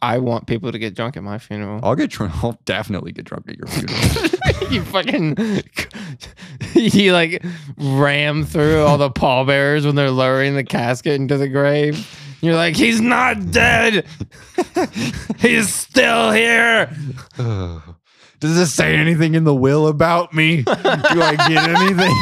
I want people to get drunk at my funeral. I'll get drunk. I'll definitely get drunk at your funeral. you fucking you like ram through all the pallbearers when they're lowering the casket into the grave. You're like, he's not dead. he's still here. Does this say anything in the will about me? Do I get anything?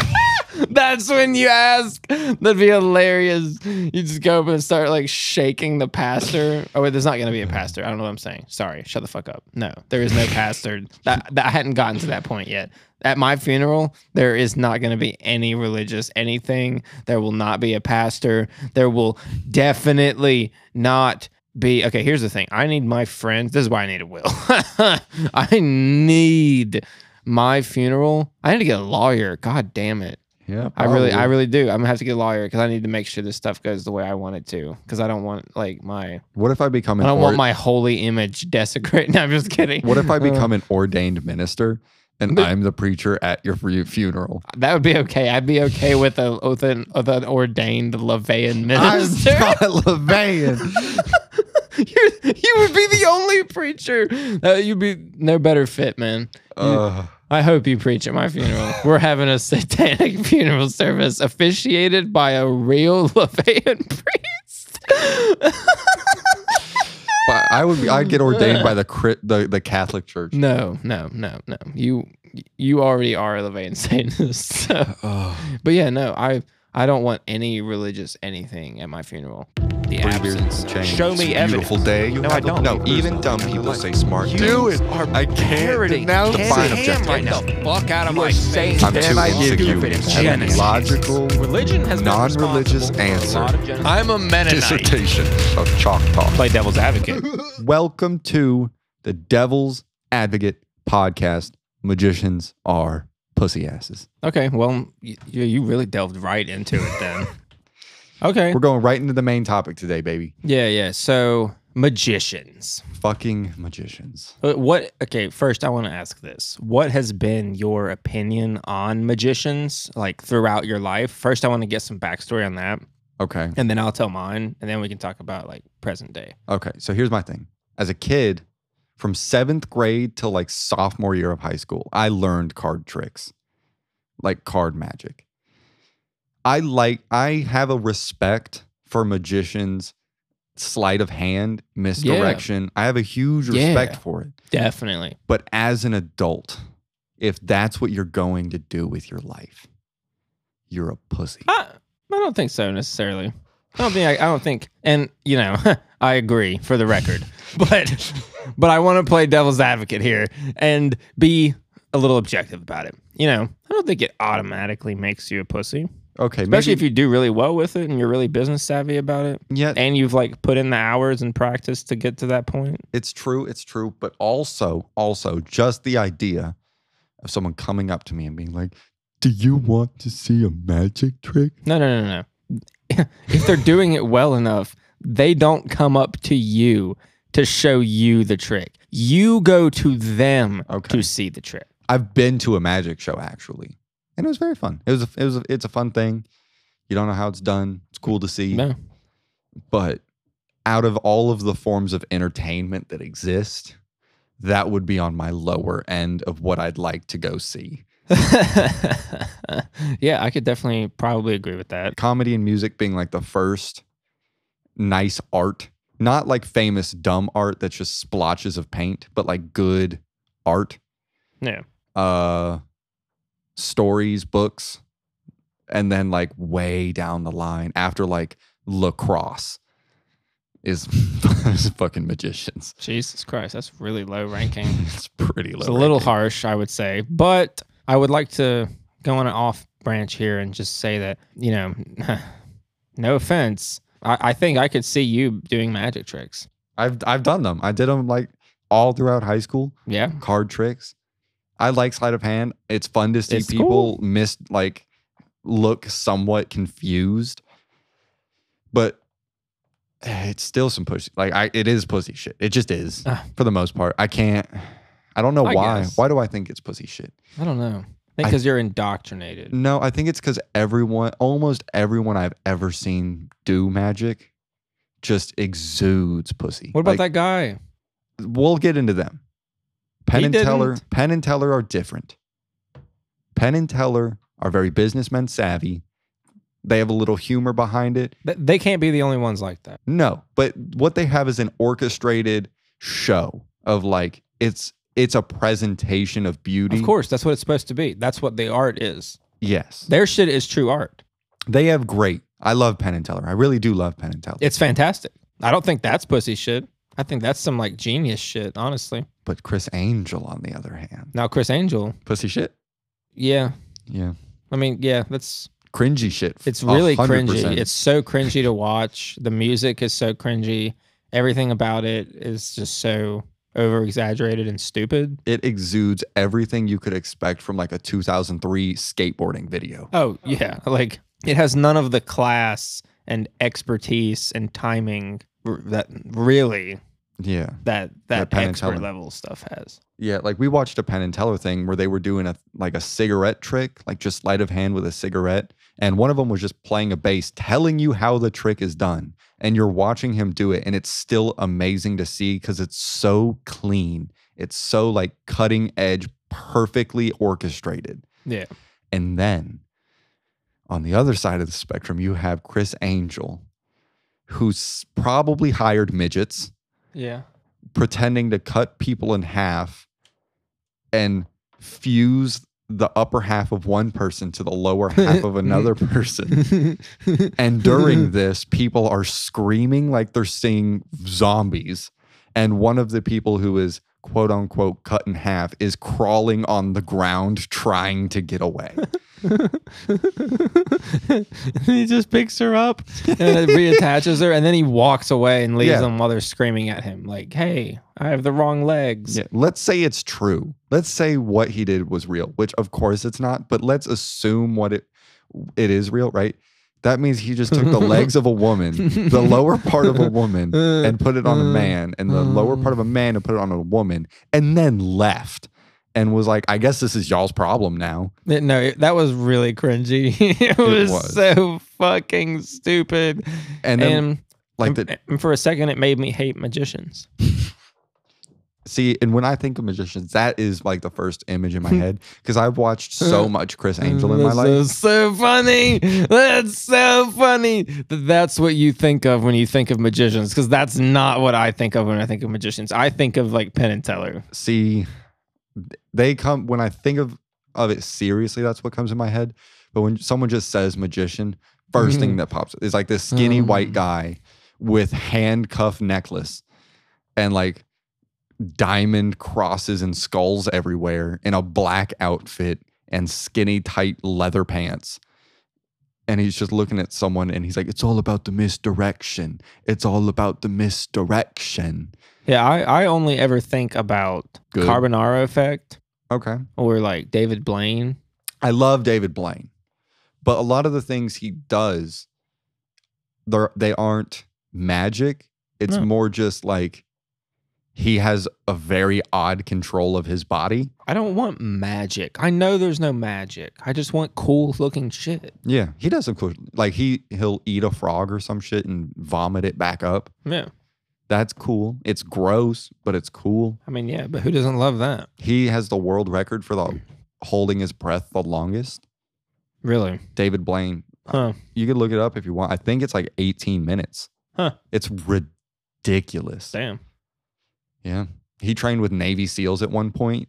That's when you ask. That'd be hilarious. You just go up and start like shaking the pastor. Oh wait, there's not gonna be a pastor. I don't know what I'm saying. Sorry, shut the fuck up. No, there is no pastor. That, that I hadn't gotten to that point yet. At my funeral, there is not going to be any religious anything. There will not be a pastor. There will definitely not be. Okay, here's the thing. I need my friends. This is why I need a will. I need my funeral. I need to get a lawyer. God damn it. Yeah, I really, I really do. I'm gonna have to get a lawyer because I need to make sure this stuff goes the way I want it to. Because I don't want like my, What if I become I don't or- want my holy image desecrated. No, I'm just kidding. What if I Uh, become an ordained minister and I'm the preacher at your funeral? that would be okay. I'd be okay with a with an, with an ordained LaVeyan minister. LaVeyan. You're, you would be the only preacher. Uh, you'd be no better fit, man. Ugh. I hope you preach at my funeral. We're having a satanic funeral service officiated by a real LaVeyan priest. but I would be, I'd get ordained by the cri- the the Catholic Church. No, no, no, no. You you already are a LaVeyan Satanist. So. Ugh. But yeah, no, I I don't want any religious anything at my funeral. The absence. Change. Show me It's a Beautiful day. No, I don't. No, even dumb people say smart You things. are I can't parroting denounce Cam it. Cam right now. Fuck out You are saying I'm too I give you insecure. Genesis. Logical Religion has Non-religious responsible for a answer. lot of genocides. I'm a Mennonite. dissertation of chalk talk. Play devil's advocate. Welcome to the Devil's Advocate podcast. Magicians are pussy asses. Okay, well, you, you really delved right into it then. okay. We're going right into the main topic today, baby. Yeah, yeah. So magicians. Fucking magicians. Uh, What? Okay, first I want to ask this: What has been your opinion on magicians, like throughout your life? First, I want to get some backstory on that, Okay. and then I'll tell mine, and then we can talk about like present day. Okay. So here's my thing. As a kid, from seventh grade to like sophomore year of high school, I learned card tricks, like card magic. I like, I have a respect for magicians' sleight of hand, misdirection. I have a huge respect Yeah. for it. Definitely. But as an adult, if that's what you're going to do with your life, you're a pussy. I, I don't think so necessarily. I don't think I, I don't think, and you know, I agree for the record, but but I want to play devil's advocate here and be a little objective about it. You know, I don't think it automatically makes you a pussy, Okay, especially maybe, if you do really well with it and you're really business savvy about it, yeah, and you've like put in the hours and practice to get to that point. it's true, it's true, but also, also, just the idea of someone coming up to me and being like, "Do you want to see a magic trick?" No, no, no, no. if they're doing it well enough, they don't come up to you to show you the trick. You go to them Okay. to see the trick. I've been to a magic show actually, and it was very fun. It was, a, it was, a, it's a fun thing. You don't know how it's done. It's cool to see. No. but out of all of the forms of entertainment that exist, that would be on my lower end of what I'd like to go see. yeah, I could definitely probably agree with that. Comedy and music being like the first nice art, not like famous dumb art that's just splotches of paint, but like good art, Yeah. uh stories, books, and then like way down the line after like lacrosse is, is fucking magicians. Jesus Christ, that's really low ranking. It's pretty low. It's a little harsh, I would say. But I would like to go on an off branch here and just say that, you know, no offense. I, I think I could see you doing magic tricks. I've I've done them. I did them like all throughout high school. Yeah. Card tricks. I like sleight of hand. It's fun to see It's people miss like look somewhat confused, but it's still some pussy. Like I, it is pussy shit. It just is Ah. for the most part. I can't. I don't know I why. guess. Why do I think it's pussy shit? I don't know. Think because you're indoctrinated. No, I think it's because everyone, almost everyone I've ever seen do magic, just exudes pussy. What about Like, that guy? we'll get into them. Penn He and Teller, didn't. Penn and Teller are different. Penn and Teller are very businessmen savvy. They have a little humor behind it. They can't be the only ones like that. No, but what they have is an orchestrated show of like it's it's a presentation of beauty. Of course, that's what it's supposed to be. That's what the art is. Yes. Their shit is true art. They have great. I love Penn and Teller. I really do love Penn and Teller. It's fantastic. I don't think that's pussy shit. I think that's some like genius shit, honestly. but Criss Angel, on the other hand, Now, Criss Angel, pussy shit. yeah. Yeah. I mean, yeah, that's Cringy shit. it's really 100%. cringy. It's so cringy to watch. The music is so cringy. Everything about it is just so over exaggerated and stupid. it exudes everything you could expect from like a 2003 skateboarding video. Oh, yeah. Like it has none of the class and expertise and timing that really Yeah. that That that expert level stuff has. Yeah, like we watched a Penn and Teller thing where they were doing a like a cigarette trick, like just sleight of hand with a cigarette, and one of them was just playing a bass, telling you how the trick is done, and you're watching him do it, and it's still amazing to see because it's so clean, it's so like cutting edge, perfectly orchestrated, Yeah. and then on the other side of the spectrum, you have Criss Angel, who's probably hired midgets Yeah. pretending to cut people in half and fuse the upper half of one person to the lower half of another person. And during this, people are screaming like they're seeing zombies. And one of the people who is quote unquote cut in half is crawling on the ground trying to get away. he just picks her up and then reattaches her, and then he walks away and leaves Yeah. them while they're screaming at him, like, "Hey, I have the wrong legs." Yeah, let's say it's true. Let's say what he did was real, which of course it's not, but let's assume what it it is real, right? That means he just took the legs of a woman, the lower part of a woman, and put it on a man, and the lower part of a man and put it on a woman, and then left and was like, I guess this is y'all's problem now. No, that was really cringy. it, was was. so fucking stupid. And then and, like and, the and for a second, it made me hate magicians. see, and when I think of magicians, that is like the first image in my head because I've watched so much Criss Angel in my This life. is so funny. That's so funny. that That's what you think of when you think of magicians, because that's not what I think of when I think of magicians. I think of like Penn and Teller. see they come when i think of of it seriously that's what comes in my head. But when someone just says magician 1st thing that pops is like this skinny white Mm. guy with handcuff necklace and like diamond crosses and skulls everywhere in a black outfit and skinny tight leather pants and he's just looking at someone and he's like it's all about the misdirection it's all about the misdirection Yeah, I, I only ever think about Good. Carbonaro effect okay or like David Blaine. I love David Blaine, but a lot of the things he does, they're they aren't magic. It's No. more just like he has a very odd control of his body. I don't want magic. I know there's no magic. I just want cool looking shit. Yeah, he does some cool. Like he he'll eat a frog or some shit and vomit it back up. Yeah. That's cool. It's gross, but it's cool. I mean, yeah, but who doesn't love that? He has the world record for the holding his breath the longest. Really? David Blaine. Huh. You could look it up if you want. I think it's like 18 minutes. Huh. It's ridiculous. Damn. Yeah. He trained with Navy SEALs at one point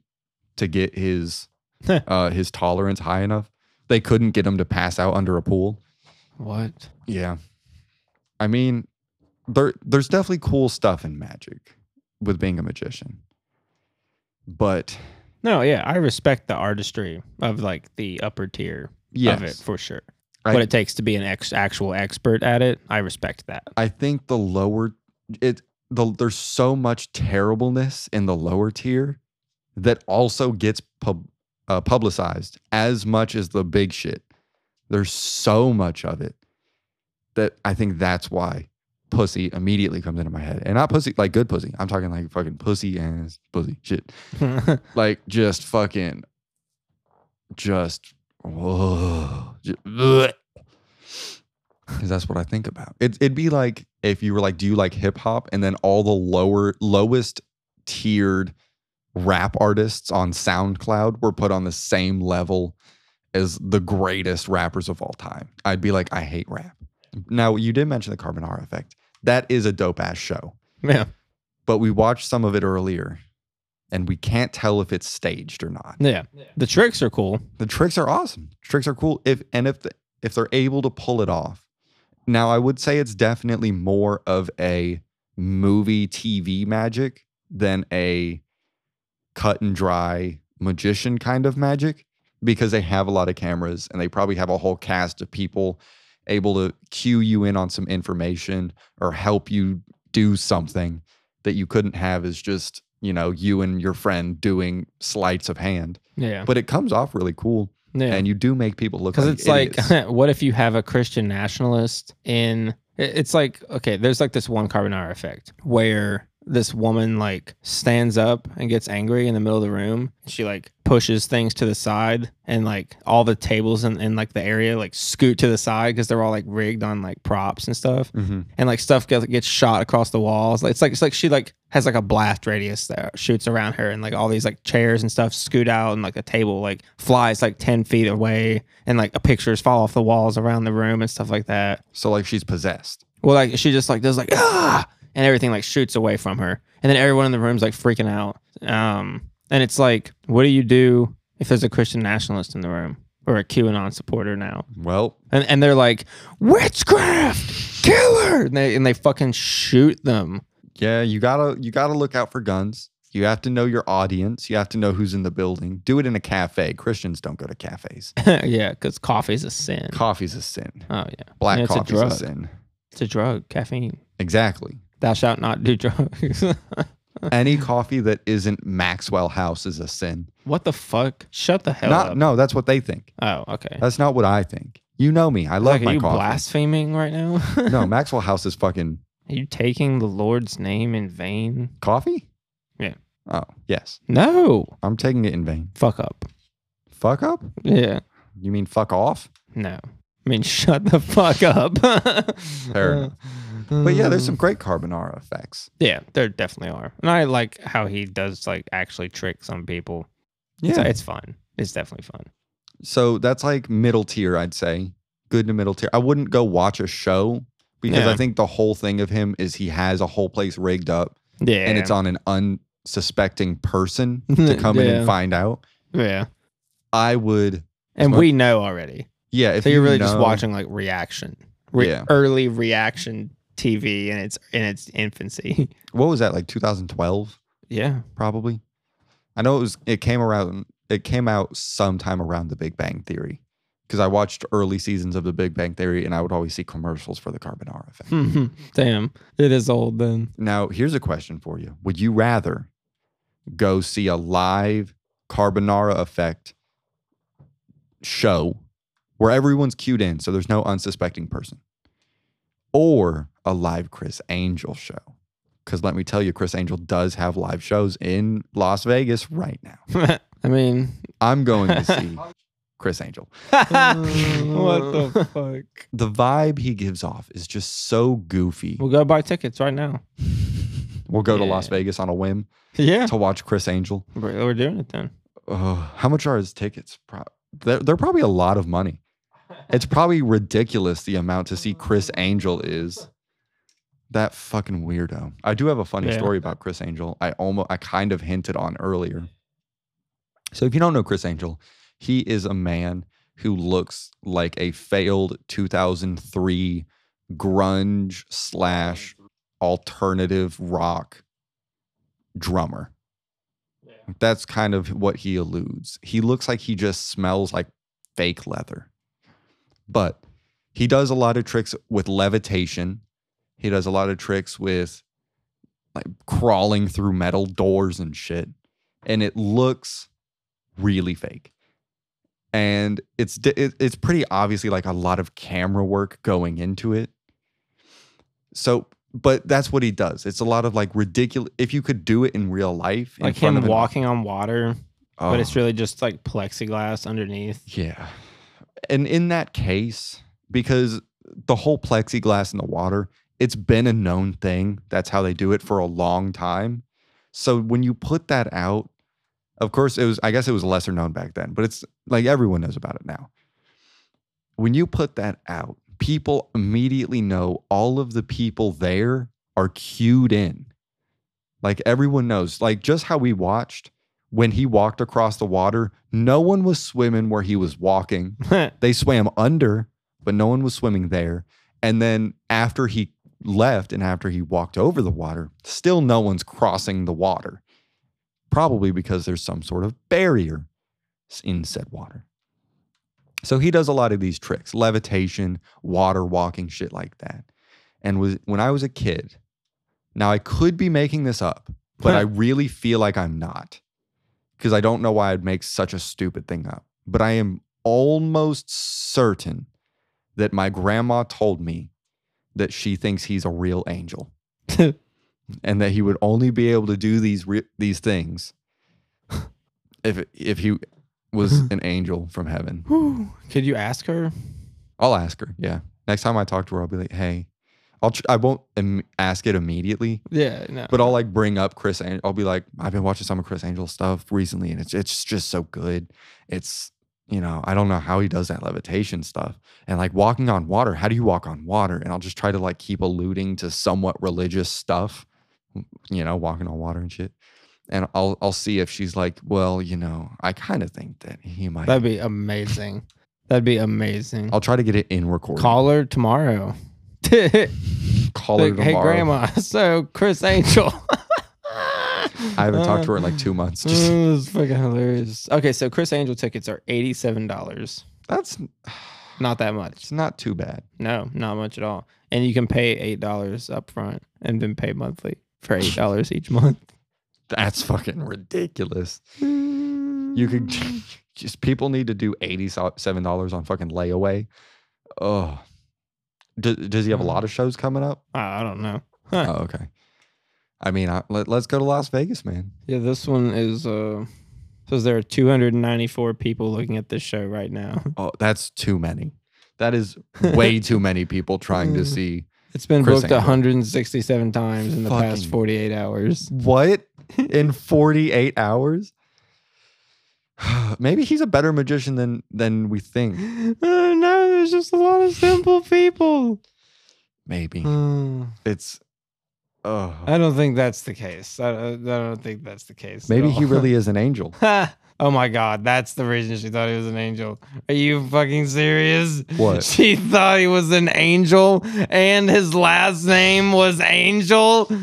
to get his uh his tolerance high enough. They couldn't get him to pass out under a pool. What? Yeah. I mean, there there's definitely cool stuff in magic with being a magician. But No, yeah, I respect the artistry of like the upper tier yes, of it for sure. I- what it takes to be an ex- actual expert at it, I respect that. I think the lower it the there's so much terribleness in the lower tier that also gets pub, uh, publicized as much as the big shit. There's so much of it that I think that's why pussy immediately comes into my head. And not pussy like good pussy. I'm talking like fucking pussy ass pussy shit. Like just fucking just whoa. Because that's what I think about. It, it'd be like if you were like, do you like hip hop? And then all the lower, lowest tiered rap artists on SoundCloud were put on the same level as the greatest rappers of all time, I'd be like, I hate rap. Now, you did mention the Carbonaro effect. That is a dope ass show. Yeah. But we watched some of it earlier and we can't tell if it's staged or not. Yeah. The tricks are cool. The tricks are awesome. Tricks are cool if and if the, if they're able to pull it off. Now, I would say it's definitely more of a movie TV magic than a cut and dry magician kind of magic because they have a lot of cameras and they probably have a whole cast of people able to cue you in on some information or help you do something that you couldn't have as just, you know, you and your friend doing sleights of hand. Yeah. But it comes off really cool yeah. and you do make people look because like it's idiots. like what if you have a christian nationalist in it's like okay there's like this one Carbonaro effect where this woman like stands up and gets angry in the middle of the room she like pushes things to the side and like all the tables in, in like the area like scoot to the side because they're all like rigged on like props and stuff Mhm. and like stuff gets, gets shot across the walls. It's like it's like she like has like a blast radius that shoots around her, and like all these like chairs and stuff scoot out, and like a table like flies like ten feet away, and like pictures fall off the walls around the room and stuff like that. So like she's possessed. Well, like she just like does like ah, and everything like shoots away from her, and then everyone in the room's like freaking out. Um, and it's like, what do you do if there's a Christian nationalist in the room or a QAnon supporter now? Well, and and they're like witchcraft killer and they and they fucking shoot them yeah, you gotta you gotta look out for guns. You have to know your audience. You have to know who's in the building. Do it in a cafe. Christians don't go to cafes. yeah because coffee's a sin Coffee's a sin. oh yeah Black a coffee's a, drug. sin. it's a drug caffeine Exactly. Thou shalt not do drugs Any coffee that isn't Maxwell House is a sin. what the fuck shut the hell Not up no, that's what they think. oh okay That's not what I think. You know me. I love like, are my you coffee. blaspheming right now no, Maxwell House is fucking are you taking the lord's name in vain coffee? Yeah. Oh, yes. no I'm taking it in vain. fuck up Fuck up? yeah You mean fuck off? no i mean shut the fuck up Fair enough. But yeah, there's some great Carbonaro effects. Yeah, there definitely are. And I like how he does like actually trick some people. Yeah. it's fun. It's definitely fun. So that's like middle tier, I'd say. Good to middle tier. I wouldn't go watch a show because Yeah. I think the whole thing of him is he has a whole place rigged up Yeah. and it's on an unsuspecting person to come in and find out. Yeah. I would, And Smart. we know already. Yeah. If so you're you really just watching like reaction. Re- Yeah. Early reaction TV in its in its infancy. What was that like? 2012, yeah. probably. I know it was. It came around. It came out sometime around The Big Bang Theory because I watched early seasons of The Big Bang Theory and I would always see commercials for the Carbonaro effect. Damn. It is old then. Now, here's a question for you. Would you rather go see a live Carbonaro effect show where everyone's cued in, so there's no unsuspecting person, or a live Criss Angel show? Because let me tell you, Criss Angel does have live shows in Las Vegas right now. I mean, I'm going to see Criss Angel. what the fuck? The vibe he gives off is just so goofy. We'll go buy tickets right now. We'll go to Las Vegas on a whim Yeah. to watch Criss Angel. We're, we're doing it then. Uh, how much are his tickets? Pro- they're, they're probably a lot of money. It's probably ridiculous the amount to see Criss Angel is. That fucking weirdo. I do have a funny Yeah. story about Criss Angel. I almost I kind of hinted on earlier. So if you don't know Criss Angel, he is a man who looks like a failed 2003 grunge slash alternative rock drummer. That's kind of what he alludes. He looks like he just smells like fake leather. But he does a lot of tricks with levitation. He does a lot of tricks with like crawling through metal doors and shit. And it looks really fake. And it's it- it's pretty obviously like a lot of camera work going into it. So, but that's what he does. It's a lot of like ridiculous. If you could do it in real life, in Like him walking on water, but it's Oh. really just like plexiglass underneath. Yeah. And in that case, because the whole plexiglass in the water, it's been a known thing. That's how they do it for a long time. So when you put that out, of course it was I guess it was lesser known back then, but it's like everyone knows about it now. When you put that out, people immediately know all of the people there are cued in. Like everyone knows, like just how we watched when he walked across the water, no one was swimming where he was walking. They swam under, but no one was swimming there. And then after he left and after he walked over the water, still no one's crossing the water. Probably because there's some sort of barrier in said water. So he does a lot of these tricks, levitation, water walking, shit like that. And was when I was a kid, now I could be making this up, but I really feel like I'm not. Because I don't know why I'd make such a stupid thing up. But I am almost certain that my grandma told me that she thinks he's a real angel and that he would only be able to do these re- these things if if he was an angel from heaven. Could you ask her? I'll ask her. Yeah. Next time I talk to her, I'll be like, "Hey, I'll tr- I won't Im- ask it immediately, Yeah, no. but I'll like bring up Criss. An- I'll be like, I've been watching some of Criss Angel stuff recently, and it's it's just so good. It's you know, I don't know how he does that levitation stuff and like walking on water. How do you walk on water? And I'll just try to like keep alluding to somewhat religious stuff, you know, walking on water and shit. And I'll I'll see if she's like, well, you know, I kind of think that he might. That'd be amazing. That'd be amazing. I'll try to get it in recording. Call her tomorrow. Call her Like, hey, grandma. So Criss Angel. I haven't talked to her in like uh, two months. Just, Oh, it's fucking hilarious. Okay, so Criss Angel tickets are eighty-seven dollars. that's Not that much. it's not too bad. No, not much at all. And you can pay eight dollars up front and then pay monthly for eight dollars each month. That's fucking ridiculous. You could mm. just people need to do eighty-seven dollars on fucking layaway. Oh, does, does he have a lot of shows coming up? I don't know. Oh, okay. I mean, I, let, let's go to Las Vegas, man. Yeah, this one is uh says there are 294 people looking at this show right now. Oh, that's too many. That is way too many people trying to Mm. see It's been Criss booked Angel. 167 times in the past 48 hours. what in forty-eight hours. Maybe he's a better magician than than we think. Oh no, there's just a lot of simple people. Maybe Uh, it's. Oh, I don't think that's the case. I, I I don't think that's the case. maybe he really is an angel. oh my god, that's the reason she thought he was an angel. Are you fucking serious? What? She thought he was an angel and his last name was Angel.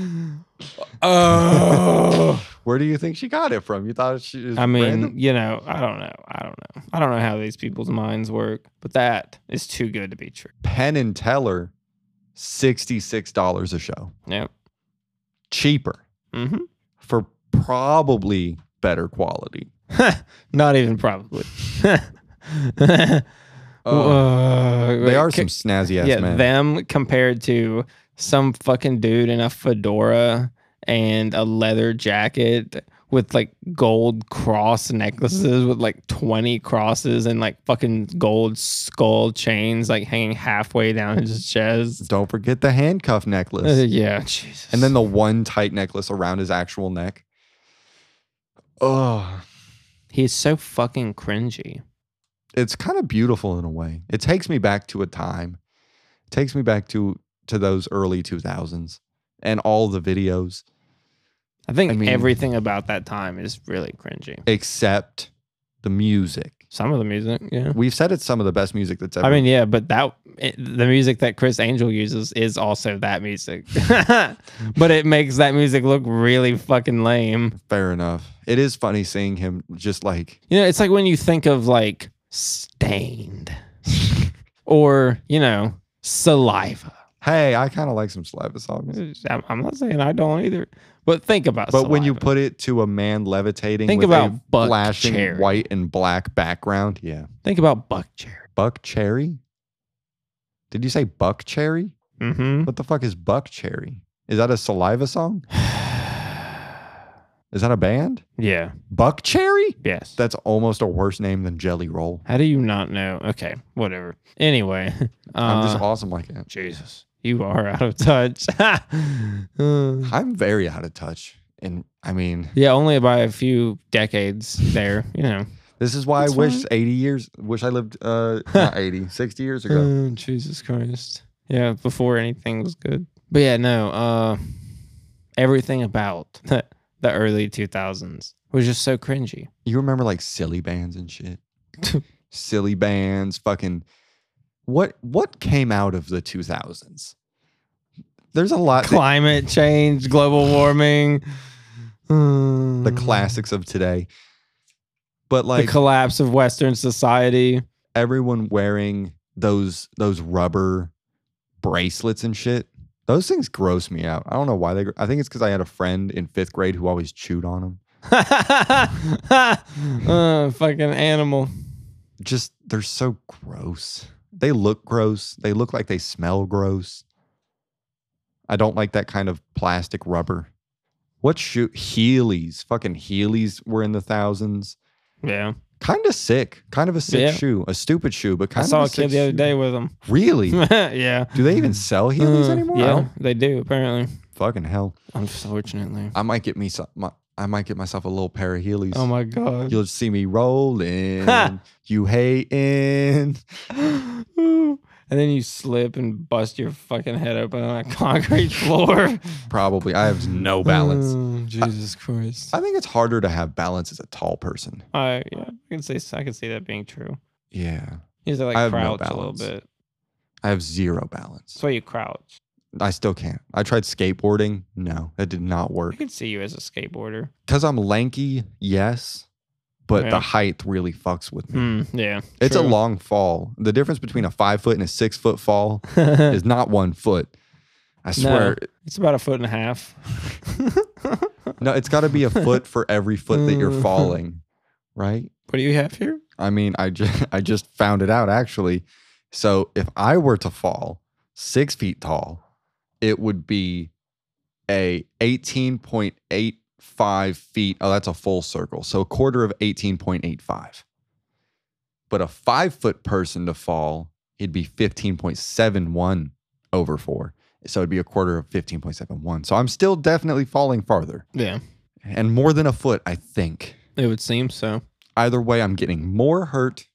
Oh. Where do you think she got it from? You thought she was I mean, random? you know, I don't know. I don't know. I don't know how these people's minds work, but that is too good to be true. Penn and Teller, sixty-six dollars a show, Yep. cheaper hmm for probably better quality. Not even probably. Oh, Uh, they are some snazzy ass yeah, men. them compared to some fucking dude in a fedora and a leather jacket with like gold cross necklaces with like 20 crosses and like fucking gold skull chains like hanging halfway down his chest. Don't forget the handcuff Uh, necklace, yeah, Jesus. and then the one tight necklace around his actual neck. Oh, he's so fucking cringy. it's kind of beautiful in a way. It takes me back to a time. It takes me back to to those early 2000s and all the videos I think I mean- everything about that time is really cringy. except the music. Some of the music, yeah. We've said it's some of the best music that's ever I mean, yeah, but that it, the music that Criss Angel uses is also that music, but it makes that music look really fucking lame. fair enough. It is funny seeing him just like You know, it's like when you think of like Staind, or you know, saliva. Hey, I kind of like some Saliva songs. I'm, I'm not saying I don't either, but think about. But when you put it to a man levitating Think with about flashing Cherry. white and black background, yeah. think about Buck Cherry. Buckcherry? Did you say Buckcherry? Mm-hmm. What the fuck is Buckcherry? Is that a Saliva song? Is that a band? yeah. Buckcherry? Yes. That's almost a worse name than Jelly Roll. How do you not know? Okay, whatever. Anyway, I'm just uh, awesome like that. Jesus, you are out of touch. Uh, I'm very out of touch And I mean, Yeah, only by a few decades there, you know. this is why That's I wish fine. 80 years, wish I lived uh not 80, 60 years ago. Oh, Jesus Christ. Yeah, before anything was good. But yeah, no, uh everything about the, the early 2000s was just so cringy. You remember like Silly Bandz and shit? Silly Bandz, fucking what what came out of the 2000s? There's a lot that- Climate change, global warming, the the classics of today. But like the collapse of Western society. everyone wearing those those rubber bracelets and shit. Those things gross me out. I don't know why they. I think it's because I had a friend in fifth grade who always chewed on them. uh, fucking animal. Just they're so gross. They look gross. They look like they smell gross. I don't like that kind of plastic rubber. What shoe? Heelys. Fucking Heelys were in the thousands. Yeah. Kind of sick. Kind of a sick Yeah. shoe. A stupid shoe, but I kind saw of a a kid the other shoe. day with them. Really? yeah. Do they even sell Heelys Uh, anymore? Yeah, they do apparently. Fucking hell. Unfortunately. I might get me some. My, I might get myself a little pair of Heelys. Oh my god. You'll see me rolling. you hating. And then you slip and bust your fucking head open on a concrete floor. Probably. I have no oh, balance. Oh, Jesus Christ. I think it's harder to have balance as a tall person. I yeah, I can say I can see that being true. Yeah. You have to I like have no crouch a little bit. I have zero balance. That's why you crouch. I still can't. I tried skateboarding. No, that did not work. I can see you as a skateboarder. Because I'm lanky, yes, but Yeah. the height really fucks with me. Hmm, yeah. It's a long fall. The difference between a five foot and a six foot fall is not one foot. I swear. it's about a foot and a half. No, it's got to be a foot for every foot that you're Mm. falling, right? What do you have here? I mean, I just I just found it out actually. So if I were to fall six feet tall, it would be a 18.85 feet. Oh, that's a full circle. So a quarter of 18.85. But a five foot person to fall, it'd be 15.71 over four. So it'd be a quarter of 15.71. So I'm still definitely falling farther Yeah. and more than a foot, I think It would seem so. either way, I'm getting more hurt.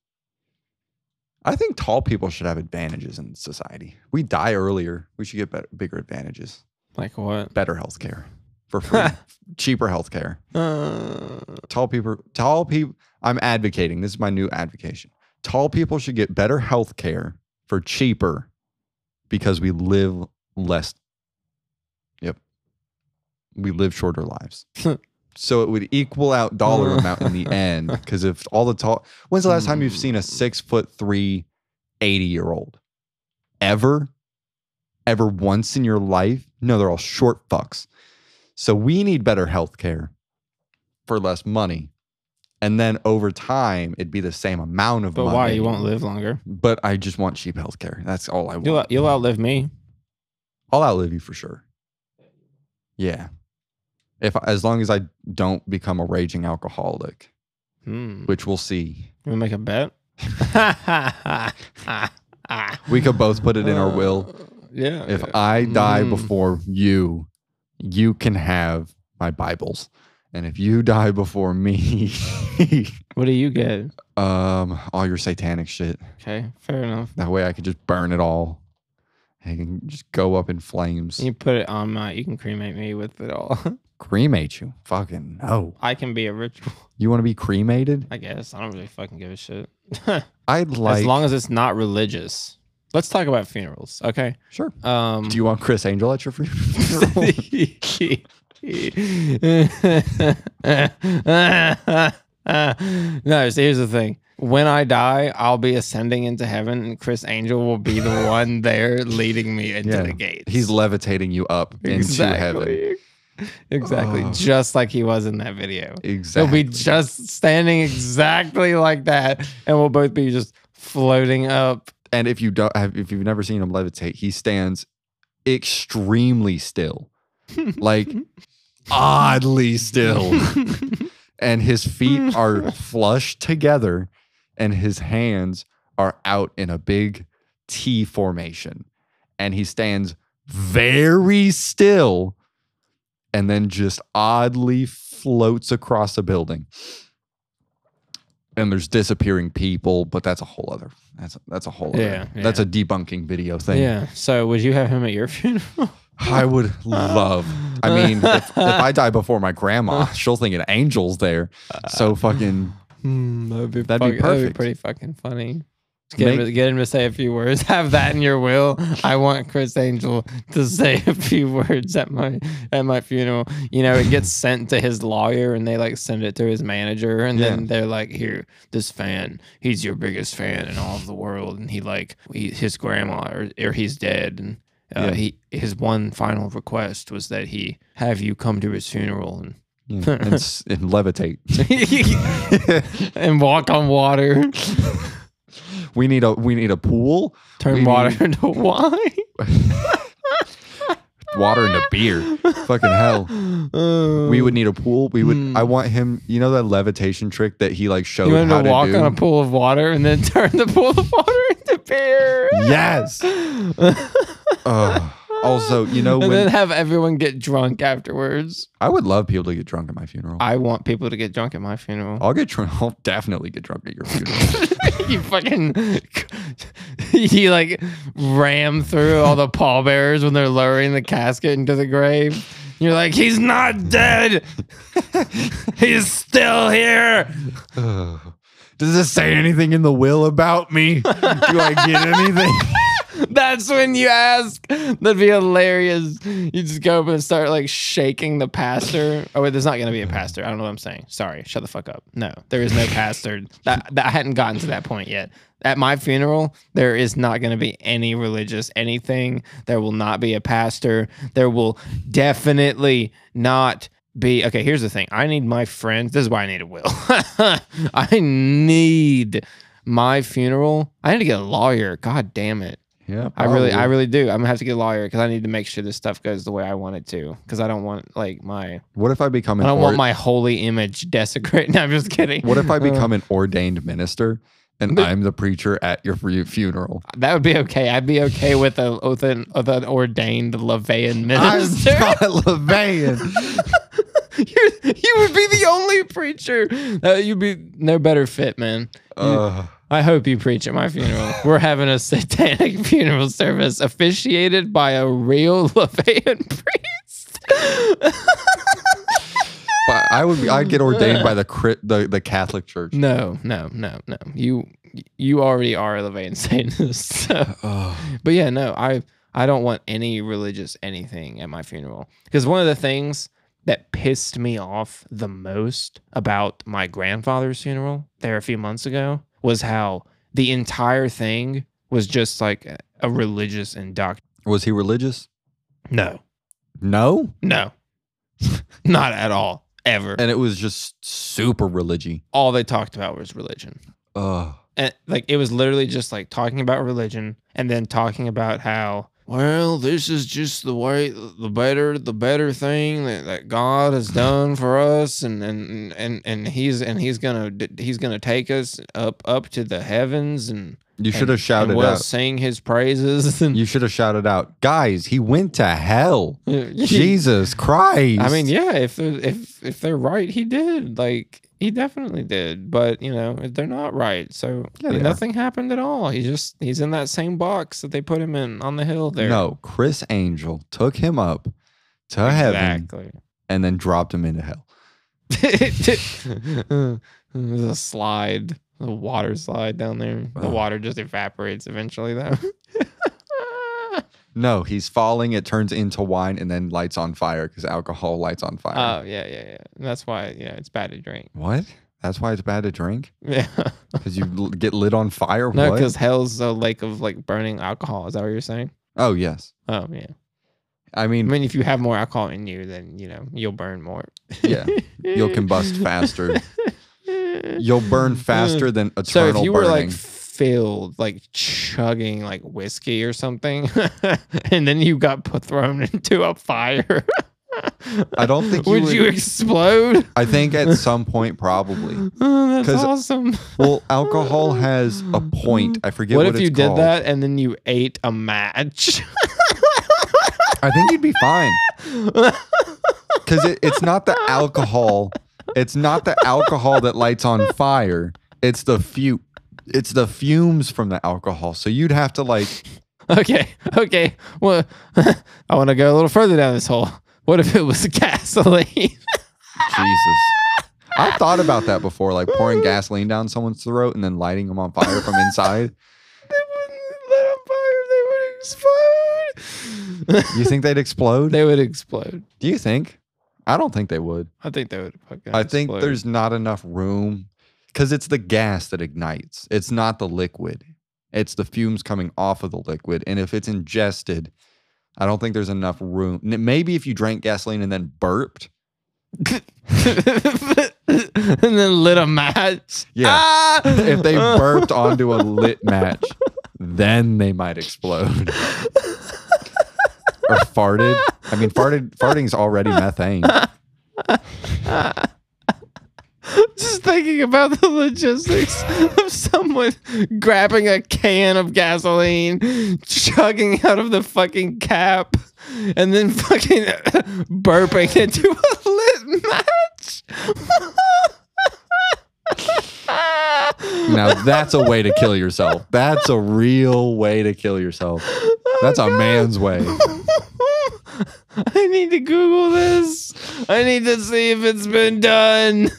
I think tall people should have advantages in society. We die earlier. We should get better, bigger advantages, Like what? better health care for free, cheaper health care. Uh, Tall people, tall people. I'm advocating. This is my new advocation. Tall people should get better health care for cheaper because we live less. Yep. We live shorter lives. so it would equal out dollar oh. amount in the end. Because if all the tall, when's the last time you've seen a hmm. six foot three, 80 year old? Ever? Ever once in your life? No, they're all short fucks. So we need better health care for less money. And then over time, it'd be the same amount of but money. why? You won't live longer. But I just want cheap health care. That's all I want. You'll, you'll outlive me. I'll outlive you for sure. Yeah. If as long as I don't become a raging alcoholic, Hmm. which we'll see. Wanna make a bet? We could both put it in our will. Uh, Yeah. If yeah. I die Mm. before you, you can have my Bibles. And if you die before me, what do you get? um, all your satanic shit. Okay, fair enough. That way I could just burn it all. I can just go up in flames. You put it on my. You can cremate me with it all. Cremate you. Fucking no. I can be a ritual. You want to be cremated? I guess I don't really fucking give a shit. I'd like as long as it's not religious. Let's talk about funerals, okay? Sure. Um, Do you want Criss Angel at your funeral? no, so here's the thing. When I die, I'll be ascending into heaven, and Criss Angel will be the one there leading me into Yeah, the gates. He's levitating you up into heaven. Exactly. Oh. Just like he was in that video. Exactly. He'll be just standing exactly like that, and we'll both be just floating up. and if you don't have, if you've never seen him levitate, he stands extremely still, like oddly still, and his feet are flush together, and his hands are out in a big T formation, and he stands very still, and then just oddly floats across a building. And there's disappearing people, but that's a whole other that's a, that's a whole other, Yeah, that's a debunking video thing. Yeah. So would you have him at your funeral? I would love. I mean, if, if I die before my grandma, she'll think an angel's there. So fucking Hmm, that'd be That'd be fuck- That'd be pretty fucking funny. Get, him, Make- to- get him to say a few words. Have that in your will. I want Criss Angel to say a few words at my at my funeral. You know, it gets sent to his lawyer, and they like send it to his manager, and then they're like, "Here, this fan. He's your biggest fan in all of the world, and he like he, his grandma or, or he's dead, and uh, Yeah. he his one final request was that he have you come to his funeral and." and, and levitate. and walk on water. We need a we need a pool, Turn We water need- into wine. water into beer. Fucking hell. We would need a pool. We would. Hmm. I want him. You know that levitation trick that he like showed You want how to to walk do. on a pool of water and then turn the pool of water into beer. yes. Ugh. also, you know and when then have everyone get drunk afterwards. I would love people to get drunk at my funeral. I want people to get drunk at my funeral. I'll get drunk. I'll definitely get drunk at your funeral. you fucking you like ram through all the pallbearers when they're lowering the casket into the grave. You're like, he's not dead. he's still here. Does this say anything in the will about me? Do I get anything? That's when you ask. That'd be hilarious. You just go up and start like shaking the pastor. Oh wait, there's not gonna be a pastor. I don't know what I'm saying. Sorry, shut the fuck up. No, there is no pastor. That, that I hadn't gotten to that point yet. At my funeral, there is not to be any religious anything. There will not be a pastor. There will definitely not be. Okay, here's the thing. I need my friends. This is why I need a will. I need my funeral. I need to get a lawyer. God damn it. Yeah, I really, I really do. I'm gonna have to get a lawyer because I need to make sure this stuff goes the way I want it to. Because I don't want like my, What if I become An I don't or- want my holy image desecrated. No, I'm just kidding. what if I become an ordained minister and But- I'm the preacher at your funeral? that would be okay. I'd be okay with a with an, with an ordained LaVeyan minister. LaVeyan. You're, you would be the only preacher. Uh, you'd be no better fit, man. Uh, I hope you preach at my funeral. We're having a satanic funeral service officiated by a real LaVeyan priest. but I would. Be, I'd get ordained by the crit, the the Catholic Church. No, no, no, no. You you already are a LaVeyan Satanist. So. But yeah, no, I I don't want any religious anything at my funeral because one of the things that pissed me off the most about my grandfather's funeral there a few months ago was how the entire thing was just like a, religious indoctrination. Was he religious? No, No. no, not at all, ever. And it was just super religious. all they talked about was religion. Ugh. and like it was literally just like talking about religion and then talking about how well this is just the way the better the better thing that, that god has done for us and and and and he's and he's gonna he's gonna take us up up to the heavens and You should have shouted we'll out. sing his praises and You should have shouted out, guys. He went to hell. Jesus. Jesus Christ. I mean, yeah, if if if they're right, he did. Like he definitely did. But you know, they're not right. So Yeah, they are. nothing happened at all. He just he's in that same box that they put him in on the hill there. No, Criss Angel took him up to heaven and then dropped him into hell. There's a slide, a water slide down there. The water just evaporates eventually, though. No, he's falling. It turns into wine and then lights on fire because alcohol lights on fire. Oh yeah, yeah, yeah. That's why yeah, it's bad to drink. what? That's why it's bad to drink? Yeah. Because you l- get lit on fire? no, because hell's a lake of like burning alcohol. Is that what you're saying? Oh, yes. Oh yeah. I mean, I mean, if you have more alcohol in you, then you know you'll burn more. yeah, you'll combust faster. You'll burn faster than eternal So if you were like burning. Filled, like chugging like whiskey or something, and then you got put thrown into a fire, I don't think you would would- you explode? I think at some point, probably. Oh, that's awesome. Well, alcohol has a point. I forget what what, if you did that and then you ate a match? I think you'd be fine. because it, it's not the alcohol. It's not the alcohol that lights on fire. It's the fu- It's the fumes from the alcohol. So you'd have to like. Okay, okay. Well, I want to go a little further down this hole. What if it was gasoline? Jesus. I've thought about that before, like pouring gasoline down someone's throat and then lighting them on fire from inside. they wouldn't let on fire. They would explode. You think they'd explode? they would explode. Do you think? I don't think they would. I think they would. I think explode. there's not enough room because it's the gas that ignites. It's not the liquid. It's the fumes coming off of the liquid. And if it's ingested, I don't think there's enough room. Maybe if you drank gasoline and then burped. and then lit a match. Yeah. Ah! If they burped onto a lit match, then they might explode. or farted. I mean, farted. Farting's already methane. Just thinking about the logistics of someone grabbing a can of gasoline, chugging out of the fucking cap, and then fucking burping into a lit match. Now that's a way to kill yourself. That's a real way to kill yourself. Oh, that's a man's way. I need to Google this. I need to see if it's been done.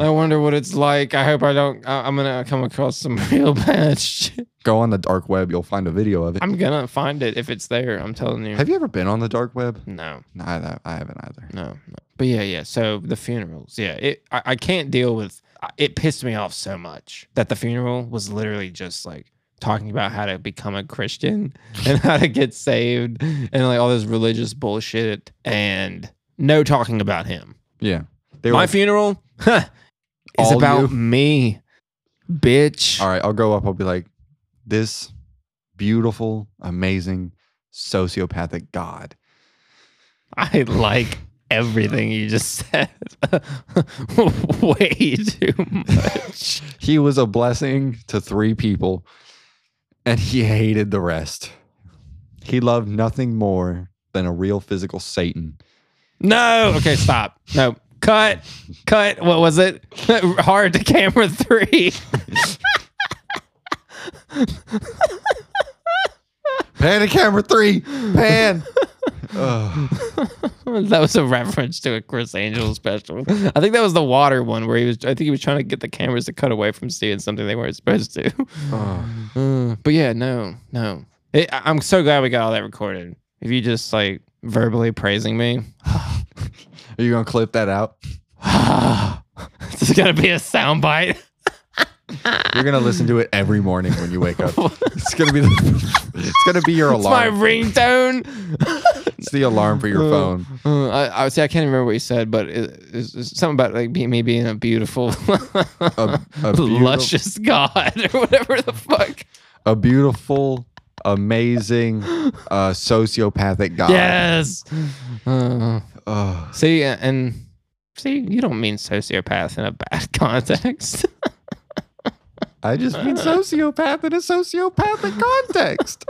I wonder what it's like. I hope I don't. I- I'm gonna come across some real bad shit. Go on the dark web, you'll find a video of it. I'm gonna find it if it's there. I'm telling you. Have you ever been on the dark web? no, Neither. I, I haven't either. no, no. But yeah, yeah. So the funerals. Yeah, it. I, I can't deal with. It pissed me off so much that the funeral was literally just like talking about how to become a Christian and how to get saved and like all this religious bullshit and no talking about him. Yeah. They My were, funeral huh, is All about you? me, bitch. all right, I'll go up. I'll be like, this beautiful, amazing, sociopathic God. I like everything you just said. Way too much. He was a blessing to three people, and he hated the rest. He loved nothing more than a real physical Satan. No. Okay, stop. No. Cut. Cut. What was it? Hard to camera three. Pan to camera three. Pan. Ugh. that was a reference to a Criss Angel special. I think that was the water one where he was. I think he was trying to get the cameras to cut away from seeing something they weren't supposed to. Ugh. Uh, but yeah, no, no. It, I- I'm so glad we got all that recorded. If you just like verbally praising me, Are you gonna clip that out? this is gonna be a soundbite. You're gonna listen to it every morning when you wake up. It's gonna be the, it's gonna be your alarm. It's my ringtone. It's the alarm for your phone. Uh, I, I see. I can't remember what you said, but it, it's, it's something about like me being a beautiful, A, a, beautiful, luscious god or whatever the fuck. a beautiful, amazing, uh, sociopathic God. Yes. Uh, see, and see, you don't mean sociopath in a bad context. I just mean sociopath in a sociopathic context.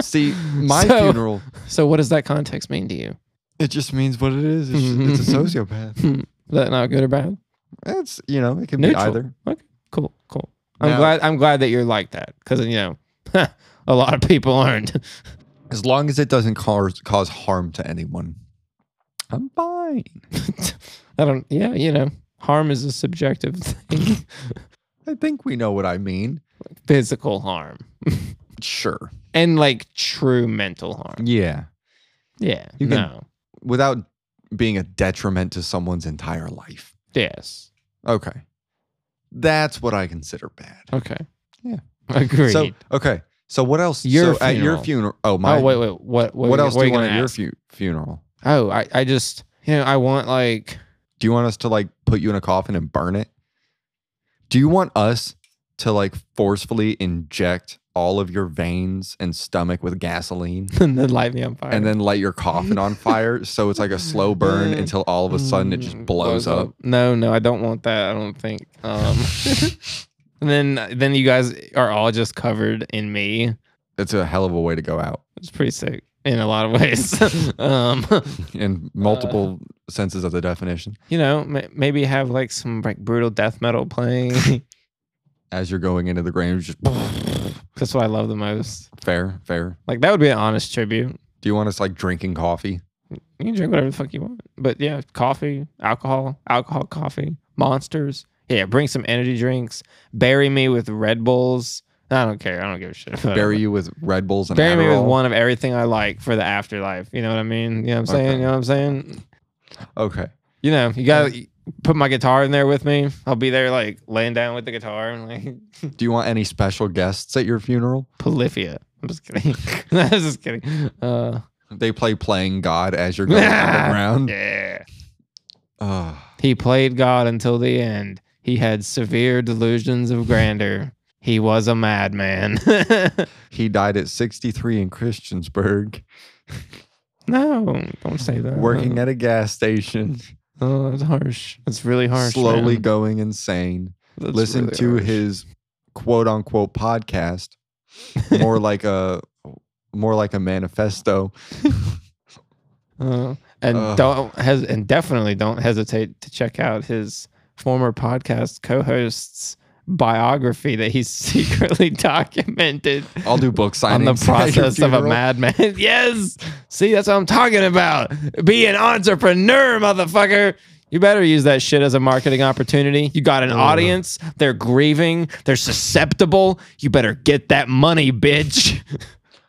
See, my So- funeral, so, what does that context mean to you? it just means what it is. It's, it's a sociopath. Is that not good or bad? It's, you know, it can Neutral. be either. Okay, cool, cool. I'm Now- glad. I'm glad that you're like that because you know, a lot of people aren't. As long as it doesn't cause, cause harm to anyone, I'm fine. I don't. Yeah, you know, harm is a subjective thing. I think we know what I mean. Physical harm Sure. and like true mental harm. Yeah. Yeah. You can- no. Without being a detriment to someone's entire life. Yes. Okay. That's what I consider bad. Okay. Yeah. Agreed. So, okay. So what else? Your so at your funeral. funeral. Oh, my. oh wait, wait. What? What, what else do you want at your fu- funeral? Oh, I, I just, you know, I want like, Do you want us to like put you in a coffin and burn it? Do you want us to like forcefully inject all of your veins and stomach with gasoline and then light me on fire. and then light your coffin on fire so it's like a slow burn until all of a sudden it just Mm, blows up? No, no, I don't want that. I don't think. Um, and then, then you guys are all just covered in me. It's a hell of a way to go out. It's pretty sick. In a lot of ways. um, in multiple senses of the definition. you know, ma- maybe have like some like brutal death metal playing. As you're going into the grave, just That's what I love the most. fair, fair. Like that would be an honest tribute. Do you want us like drinking coffee? You can drink whatever the fuck you want. But yeah, coffee, alcohol, alcohol, coffee, monsters. Yeah, bring some energy drinks. Bury me with Red Bulls. I don't care. I don't give a shit. Bury you with Red Bulls and Bury me with one of everything I like for the afterlife. You know what I mean? You know what I'm saying? Okay. You know what I'm saying? Okay. You know, you gotta put my guitar in there with me. I'll be there like laying down with the guitar and like Do you want any special guests at your funeral? Polyphia. I'm just kidding. I was just kidding. Uh, They play playing God as you're going underground. yeah. Ugh. He played God until the end. He had severe delusions of grandeur. He was a madman. he died at 63 in Christiansburg, no, don't say that. working at a gas station, Oh, that's harsh. That's really harsh. slowly man. going insane. That's Listen really to harsh. his quote unquote podcast, more like a more like a manifesto. Uh, and Ugh. don't has and definitely don't hesitate to check out his former podcast co-host's biography that he's secretly documented I'll do book signings on the process of a madman. yes. See, that's what I'm talking about. Be an entrepreneur, motherfucker. You better use that shit as a marketing opportunity. You got an Ugh. audience. They're grieving. They're susceptible. You better get that money, bitch.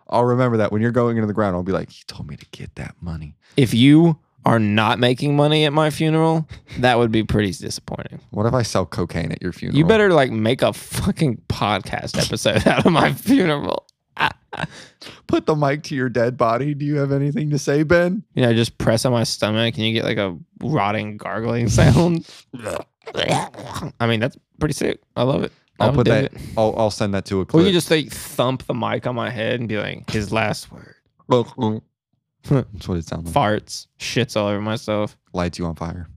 I'll remember that when you're going into the ground. I'll be like, he told me to get that money. if you are not making money at my funeral, that would be pretty disappointing. What if I sell cocaine at your funeral? You better like make a fucking podcast episode out of my funeral. put the mic to your dead body. Do you have anything to say, Ben? You know, just press on my stomach and you get like a rotting gargling sound. I mean, that's pretty sick. I love it. I'll put that. it. I'll, I'll send that to a Or clip. you just like thump the mic on my head and be like, his last word. That's what it sounds like. Farts, shits all over myself. Lights you on fire.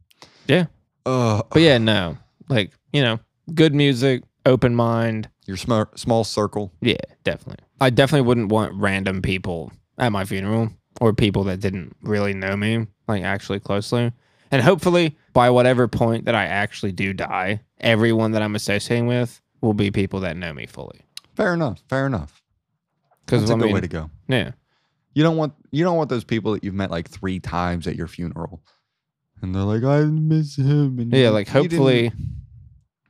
Yeah. Ugh. But yeah, no. Like, you know, good music, open mind. your small small circle. Yeah, definitely. I definitely wouldn't want random people at my funeral or people that didn't really know me, like actually closely. And hopefully, by whatever point that I actually do die, everyone that I'm associating with will be people that know me fully. Fair enough. Fair enough. Because That's a good mean, way to go. yeah, You don't want you don't want those people that you've met like three times at your funeral, and they're like, I miss him. And yeah, like hopefully,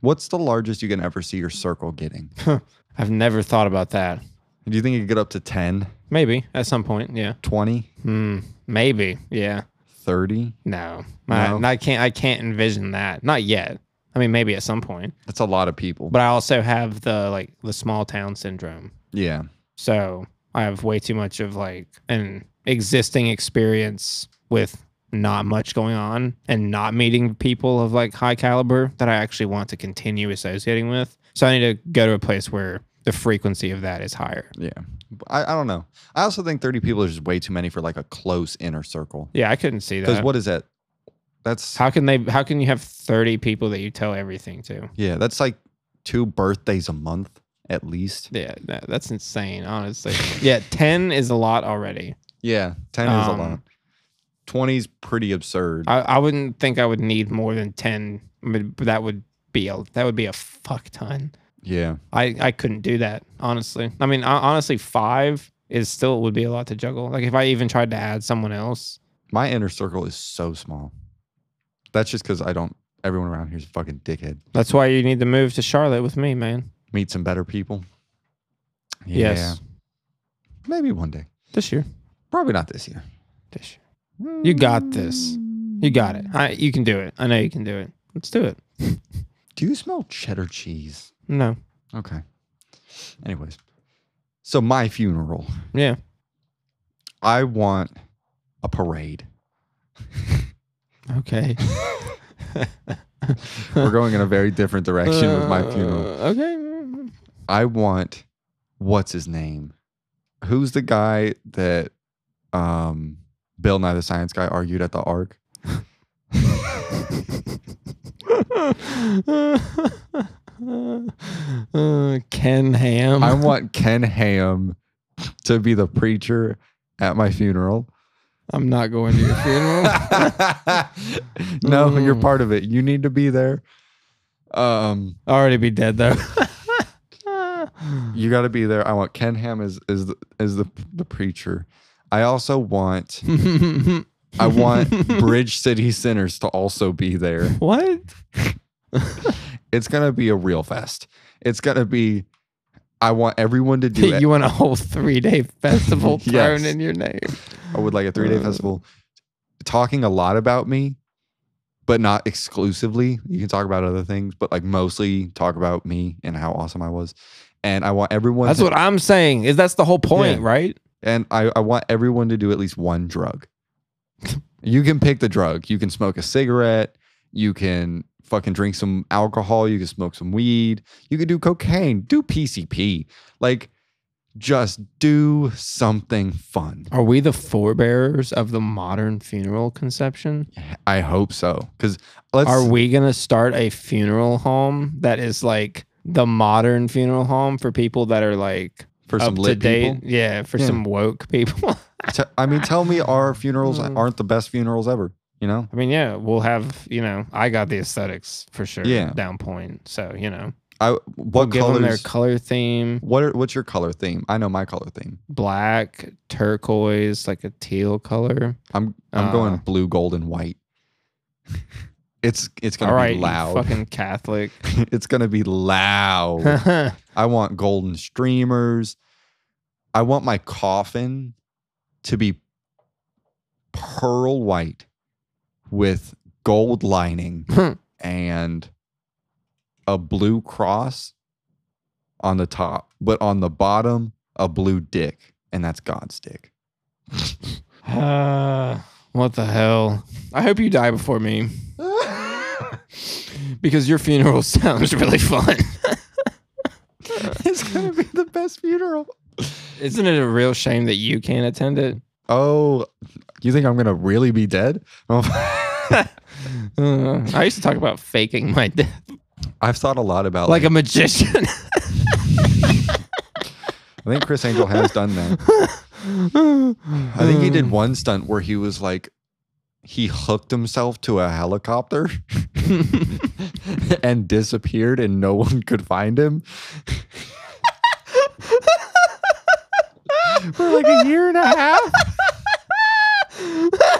what's the largest you can ever see your circle getting? I've never thought about that. Do you think you could get up to 10, Maybe at some point, yeah. 20, Hmm, maybe, yeah. 30? No, No? I, I can't. I can't envision that. Not yet. I mean, maybe at some point. That's a lot of people. But I also have the like the small town syndrome. yeah. So I have way too much of like an existing experience with not much going on and not meeting people of like high caliber that I actually want to continue associating with. So I need to go to a place where the frequency of that is higher. Yeah. I, I don't know. I also think 30 people is just way too many for like a close inner circle. Yeah, I couldn't see that. Because what is that? That's how can they how can you have 30 people that you tell everything to? yeah, that's like two birthdays a month at least. Yeah, that, that's insane, honestly. yeah, 10 is a lot already. Yeah, 10 is a Um, lot. 20's pretty absurd. I, I wouldn't think I would need more than 10 but that would be a that would be a fuck ton. yeah. I I couldn't do that honestly. I mean, hon- honestly, five is still would be a lot to juggle. Like if I even tried to add someone else, My inner circle is so small. That's just because I don't. Everyone around here is a fucking dickhead. that's why you need to move to Charlotte with me, man. Meet some better people. Yeah. Yes, Maybe one day. this year, Probably not this year. this year. You got this. You got it. I, you can do it. I know you can do it. Let's do it. Do you smell cheddar cheese? No, Okay. Anyways, so my funeral, yeah, I want a parade. okay. We're going in a very different direction with my funeral. Uh, okay. I want what's his name? Who's the guy that um Bill Nye the Science Guy argued at the Ark? Uh, Ken Ham. I want Ken Ham to be the preacher at my funeral. I'm not going to your funeral. no, you're Mm. part of it. You need to be there. Um, I'll already be dead though. You got to be there. I want Ken Ham as is the is the the preacher. I also want I want Bridge City Sinners to also be there. what? It's gonna be a real fest. It's gonna be. I want everyone to do it. you want a whole three day festival thrown Yes. in your name? I would like a three day Uh. festival talking a lot about me, but not exclusively. You can talk about other things, but like mostly talk about me and how awesome I was. And I want everyone That's to, what I'm saying. Is that's the whole point, Yeah. right? and I, I want everyone to do at least one drug. you can pick the drug. You can smoke a cigarette. You can fucking drink some alcohol. You can smoke some weed. You can do cocaine. Do PCP. Like, just do something fun. Are we the forebearers of the modern funeral conception? I hope so. Because. Are we gonna start a funeral home that is like the modern funeral home for people that are like for some up to lit date? people? Yeah, for Yeah. some woke people. Te- I mean, tell me our funerals Mm. aren't the best funerals ever. You know, I mean, yeah, we'll have you know, I got the aesthetics for sure. Yeah. down point. So you know, I we'll what give their color theme: What are what's your color theme? I know my color theme. black, turquoise, like a teal color. I'm I'm going Uh. blue, gold, and white. It's it's gonna All right, be loud. fucking Catholic. it's gonna be loud. I want golden streamers. I want my coffin to be pearl white with gold lining and a blue cross on the top, but on the bottom, a blue dick. And that's God's dick. Uh, what the hell? I hope you die before me because your funeral sounds really fun. it's going to be the best funeral. Isn't it a real shame that you can't attend it? Oh, you think I'm going to really be dead? Uh, I used to talk about faking my death I've thought a lot about like a magician. I think Criss Angel has done that. I think he did one stunt where he was like, he hooked himself to a helicopter and disappeared, and no one could find him for like a year and a half.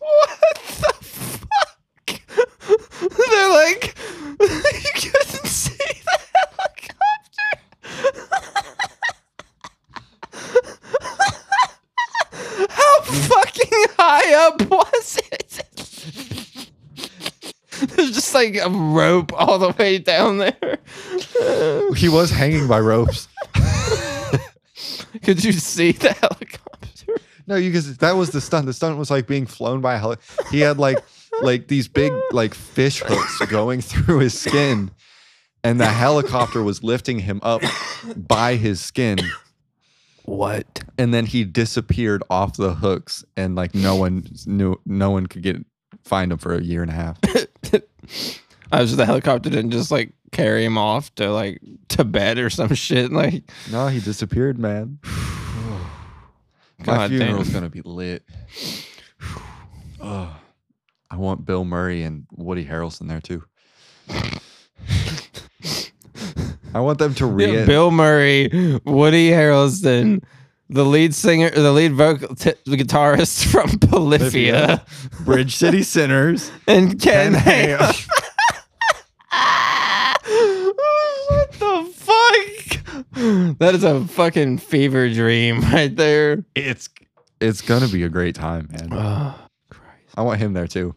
what the fuck? They're like, you couldn't see the helicopter. How fucking high up was it? There's just like a rope all the way down there. He was hanging by ropes. Could you see the helicopter? No, you because that was the stunt. The stunt was like being flown by a helicopter. He had like like these big like fish hooks going through his skin, and the helicopter was lifting him up by his skin. What? and then he disappeared off the hooks and like no one knew no one could get find him for a year and a half I was the helicopter didn't just like carry him off to like Tibet or some shit. Like, no he disappeared man. My God funeral's damn. gonna be lit. Oh, i want bill murray and woody harrelson there too. I want them to re Yeah, Bill Murray, Woody Harrelson, the lead singer, the lead vocal, t- the guitarist from Polyphia, bridge city sinners and Ken Ham. Ham. what the fuck? That is a fucking fever dream right there. it's it's gonna be a great time man Oh, i want him there too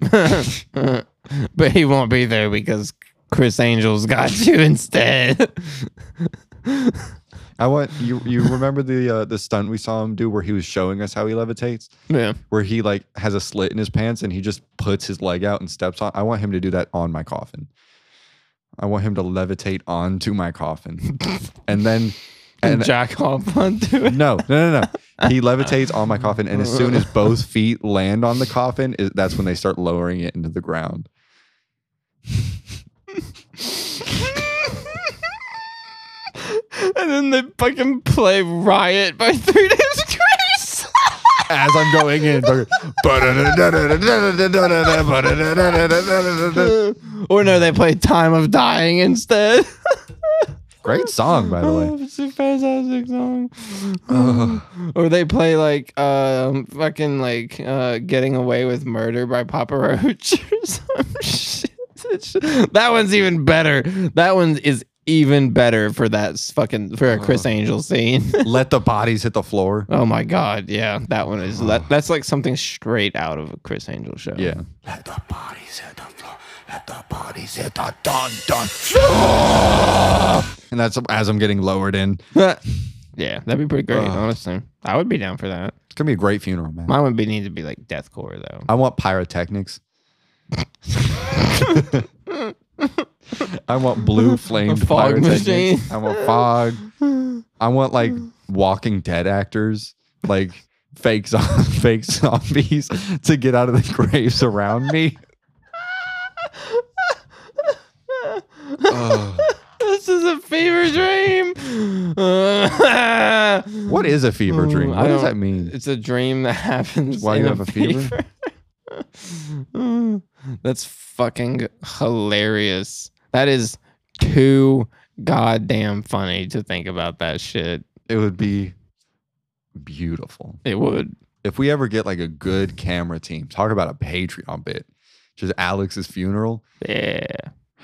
but he won't be there because Criss Angel's got you instead. I want you. You remember the uh, the stunt we saw him do where he was showing us how he levitates, yeah. where he like has a slit in his pants and he just puts his leg out and steps on. I want him to do that on my coffin. I want him to levitate onto my coffin, and then And and jack off onto it. no, no, no, no. He levitates on my coffin, and as soon as both feet land on the coffin, is, that's when they start lowering it into the ground. and then they fucking play Riot by Three Days Grace. As I'm going in. or no, they play Time of Dying instead. Great song, by the way. Oh, it's a fantastic song. or they play like um fucking like uh Getting Away with Murder by Papa Roach or some shit. That one's even better. That one is even better for that fucking for a uh-huh. Criss Angel scene. Let the bodies hit the floor. oh my god, yeah, that one is that, that's like something straight out of a Criss Angel show. Yeah. Let the bodies hit the floor. Let the bodies hit the dun dun. And that's as I'm getting lowered in. yeah, that'd be pretty great. Ugh. Honestly, I would be down for that. It's gonna be a great funeral, man. Mine would be need to be like deathcore though. I want pyrotechnics. I want blue flame fog machine. I want fog. I want like Walking Dead actors, like fake zo- fake zombies, to get out of the graves around me. Ugh. this is a fever dream. what is a fever dream? I What does don't- that mean? It's a dream that happens Why in you have a fever? fever. That's fucking hilarious. That is too goddamn funny to think about that shit. It would be beautiful. It would. if we ever get like a good camera team, talk about a Patreon bit, just Alex's funeral. Yeah.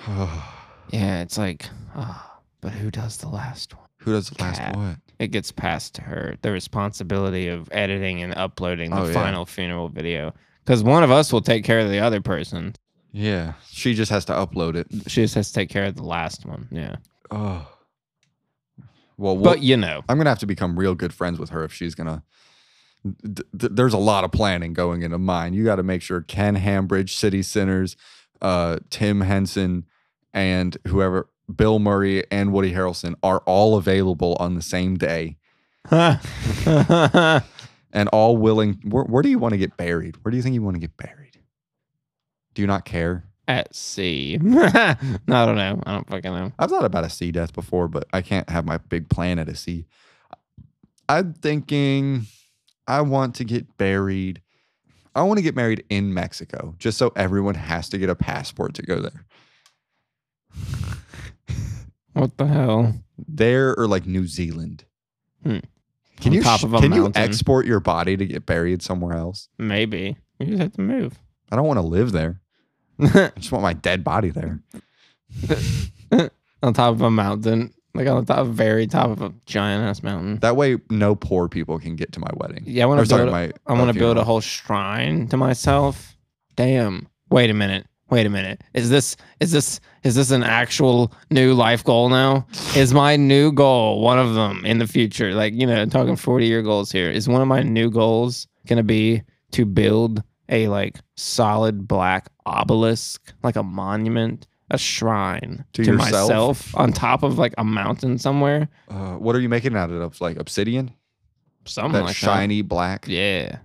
Yeah, it's like, ah, but who does the last one? Who does the last Cat. what? It gets passed to her the responsibility of editing and uploading the Oh, yeah. final funeral video. Because one of us will take care of the other person. Yeah, she just has to upload it. She just has to take care of the last one. Yeah. Oh, well, we'll But you know, I'm gonna have to become real good friends with her if she's gonna. th- th- there's a lot of planning going into mine. You got to make sure Ken Ham Bridge, City Sinners, uh, Tim Henson, and whoever Bill Murray and Woody Harrelson are all available on the same day and all willing. Where, where do you want to get buried? Where do you think you want to get buried? Do you not care? at sea. no, I don't know. I don't fucking know. I've thought about a sea death before, but I can't have my big plan at a sea. I'm thinking I want to get buried. I want to get married in Mexico, just so everyone has to get a passport to go there. What the hell? There or like New Zealand. Hmm. Can On you top of a can you export your body to get buried somewhere else? Maybe. You just have to move. I don't want to live there. I just want my dead body there. on top of a mountain. Like on the top, very top of a giant ass mountain. That way, no poor people can get to my wedding. Yeah, I want to build. a- my, I want to build a whole shrine to myself. Damn. Wait a minute. Wait a minute. Is this is this is this an actual new life goal now? Is my new goal one of them in the future? Like, you know, talking 40 year goals here. Is one of my new goals going to be to build a like solid black obelisk, like a monument, a shrine To to, yourself? myself on top of like a mountain somewhere? Uh, what are you making out of? Like obsidian? Something that like shiny black. Yeah.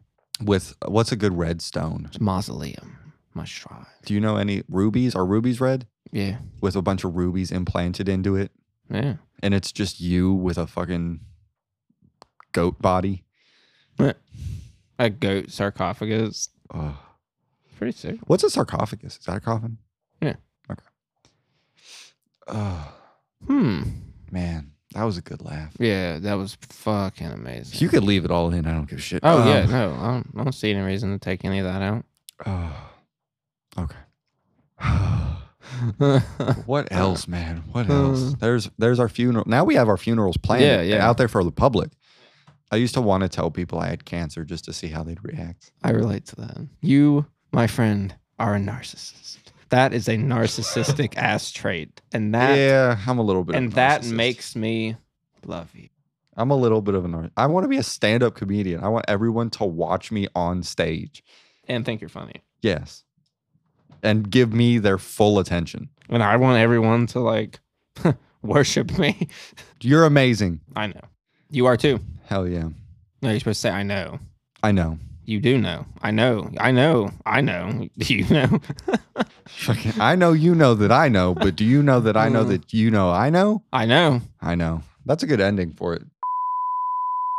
with what's a good red stone? It's mausoleum. My shrine. Do you know any rubies? Are rubies red? Yeah. With a bunch of rubies implanted into it, Yeah. and it's just you with a fucking goat body. A goat sarcophagus. Ugh. Pretty sick. What's a sarcophagus? Is that a coffin? Yeah. Okay. Oh Hmm. man, that was a good laugh. Yeah, that was fucking amazing. You could leave it all in, I don't give a shit. oh yeah, Um, no, I don't, I don't see any reason to take any of that out. oh, okay. What else, man? What else? There's there's our funeral. Now we have our funerals planned Yeah, yeah. out there for the public. I used to want to tell people I had cancer just to see how they'd react. I relate to that. You, my friend, are a narcissist. That is a narcissistic ass trait, and that yeah, I'm a little bit. of and that narcissist. makes me love you. I'm a little bit of a nar- I want to be a stand-up comedian. I want everyone to watch me on stage. and think you're funny. Yes. And give me their full attention. And I want everyone to like worship me. You're amazing. I know. You are too. Hell yeah. No, you're supposed to say I know. I know. You do know. I know. I know. I know. You know. I know you know that I know, but do you know that I know Mm. that you know I know? I know. I know. That's a good ending for it.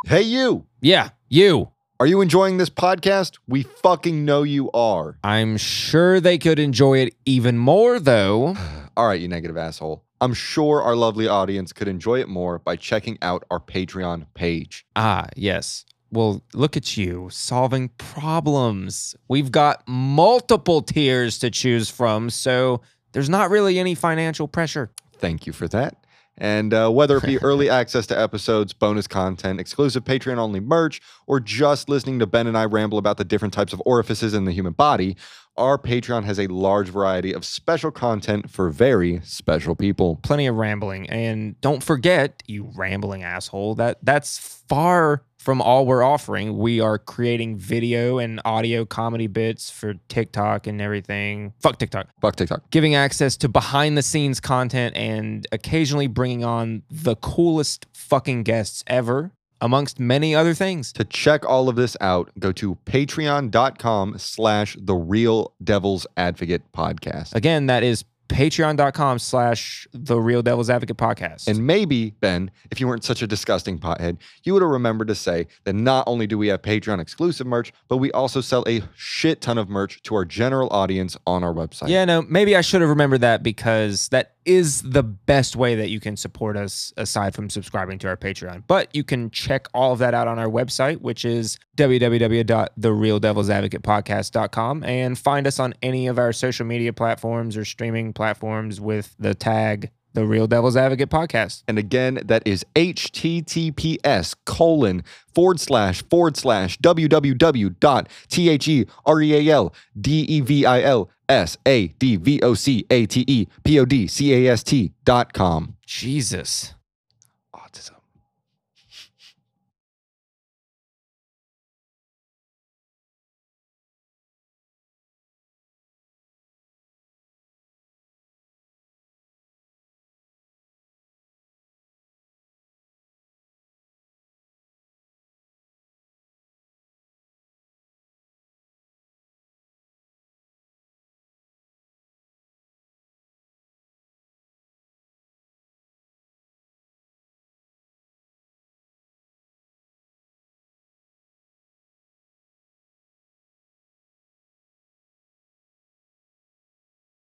Hey, you. Yeah. You. Are you enjoying this podcast? We fucking know you are. I'm sure they could enjoy it even more, though. All right, you negative asshole. I'm sure our lovely audience could enjoy it more by checking out our Patreon page. Ah, yes. Well, look at you solving problems. We've got multiple tiers to choose from, so there's not really any financial pressure. Thank you for that. And uh, whether it be early access to episodes, bonus content, exclusive Patreon only merch, or just listening to Ben and I ramble about the different types of orifices in the human body, our Patreon has a large variety of special content for very special people. Plenty of rambling. And don't forget, you rambling asshole, that that's far from all we're offering. We are creating video and audio comedy bits for TikTok and everything. Fuck TikTok. Fuck TikTok. giving access to behind the scenes content and occasionally bringing on the coolest fucking guests ever, amongst many other things. To check all of this out, go to patreon.com slash the real devil's advocate podcast. Again, that is patreon.com slash the real devil's advocate podcast. And maybe, Ben, if you weren't such a disgusting pothead, you would have remembered to say that not only do we have Patreon exclusive merch, but we also sell a shit ton of merch to our general audience on our website. yeah, no, maybe I should have remembered that because that is the best way that you can support us aside from subscribing to our Patreon. But you can check all of that out on our website, which is www.therealdevilsadvocatepodcast.com and find us on any of our social media platforms or streaming platforms with the tag The Real Devil's Advocate Podcast. And again, that is https colon forward slash forward slash www dot t h e r e a l d e v i l s a d v o c a t e p o d c a s t dot com. Jesus.